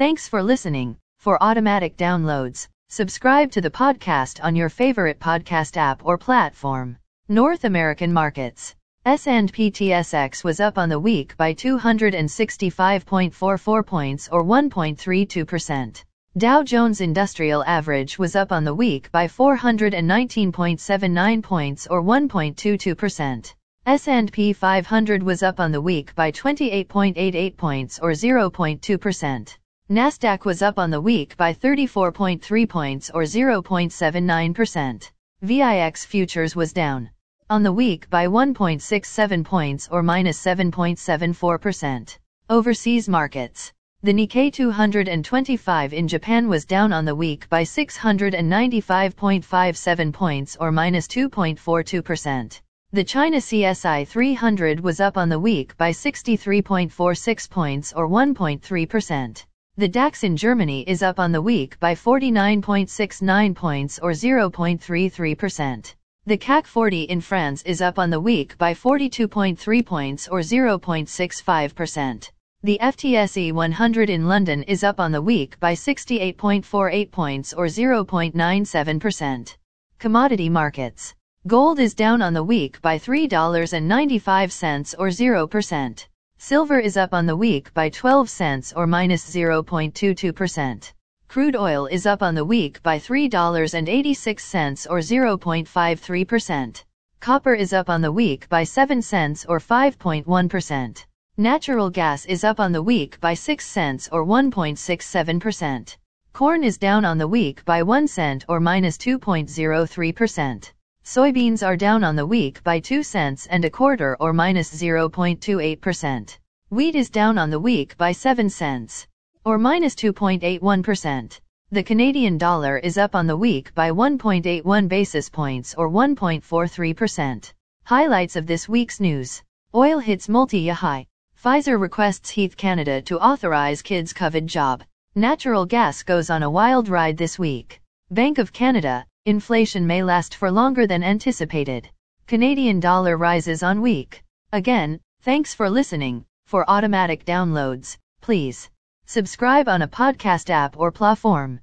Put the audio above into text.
Thanks for listening. For automatic downloads, subscribe to the podcast on your favorite podcast app or platform. North American markets. S&P TSX was up on the week by 265.44 points or 1.32%. Dow Jones Industrial Average was up on the week by 419.79 points or 1.22%. S&P 500 was up on the week by 28.88 points or 0.2%. Nasdaq was up on the week by 34.3 points or 0.79%. VIX futures was down on the week by 1.67 points or minus 7.74%. Overseas markets. The Nikkei 225 in Japan was down on the week by 695.57 points or minus 2.42%. The China CSI 300 was up on the week by 63.46 points or 1.3%. The DAX in Germany is up on the week by 49.69 points or 0.33%. The CAC 40 in France is up on the week by 42.3 points or 0.65%. The FTSE 100 in London is up on the week by 68.48 points or 0.97%. Commodity markets. Gold is down on the week by $3.95 or 0%. Silver is up on the week by 12 cents or minus 0.22%. Crude oil is up on the week by $3.86 or 0.53%. Copper is up on the week by 7 cents or 5.1%. Natural gas is up on the week by 6 cents or 1.67%. Corn is down on the week by 1 cent or minus 2.03%. Soybeans are down on the week by 2 cents and a quarter or minus 0.28%. Wheat is down on the week by 7 cents or minus 2.81%. The Canadian dollar is up on the week by 1.81 basis points or 1.43%. Highlights of this week's news. Oil hits multi-year high. Pfizer requests Health Canada to authorize kids' COVID job. Natural gas goes on a wild ride this week. Bank of Canada, inflation may last for longer than anticipated. Canadian dollar rises on week. Again, thanks for listening. For automatic downloads, please subscribe on a podcast app or platform.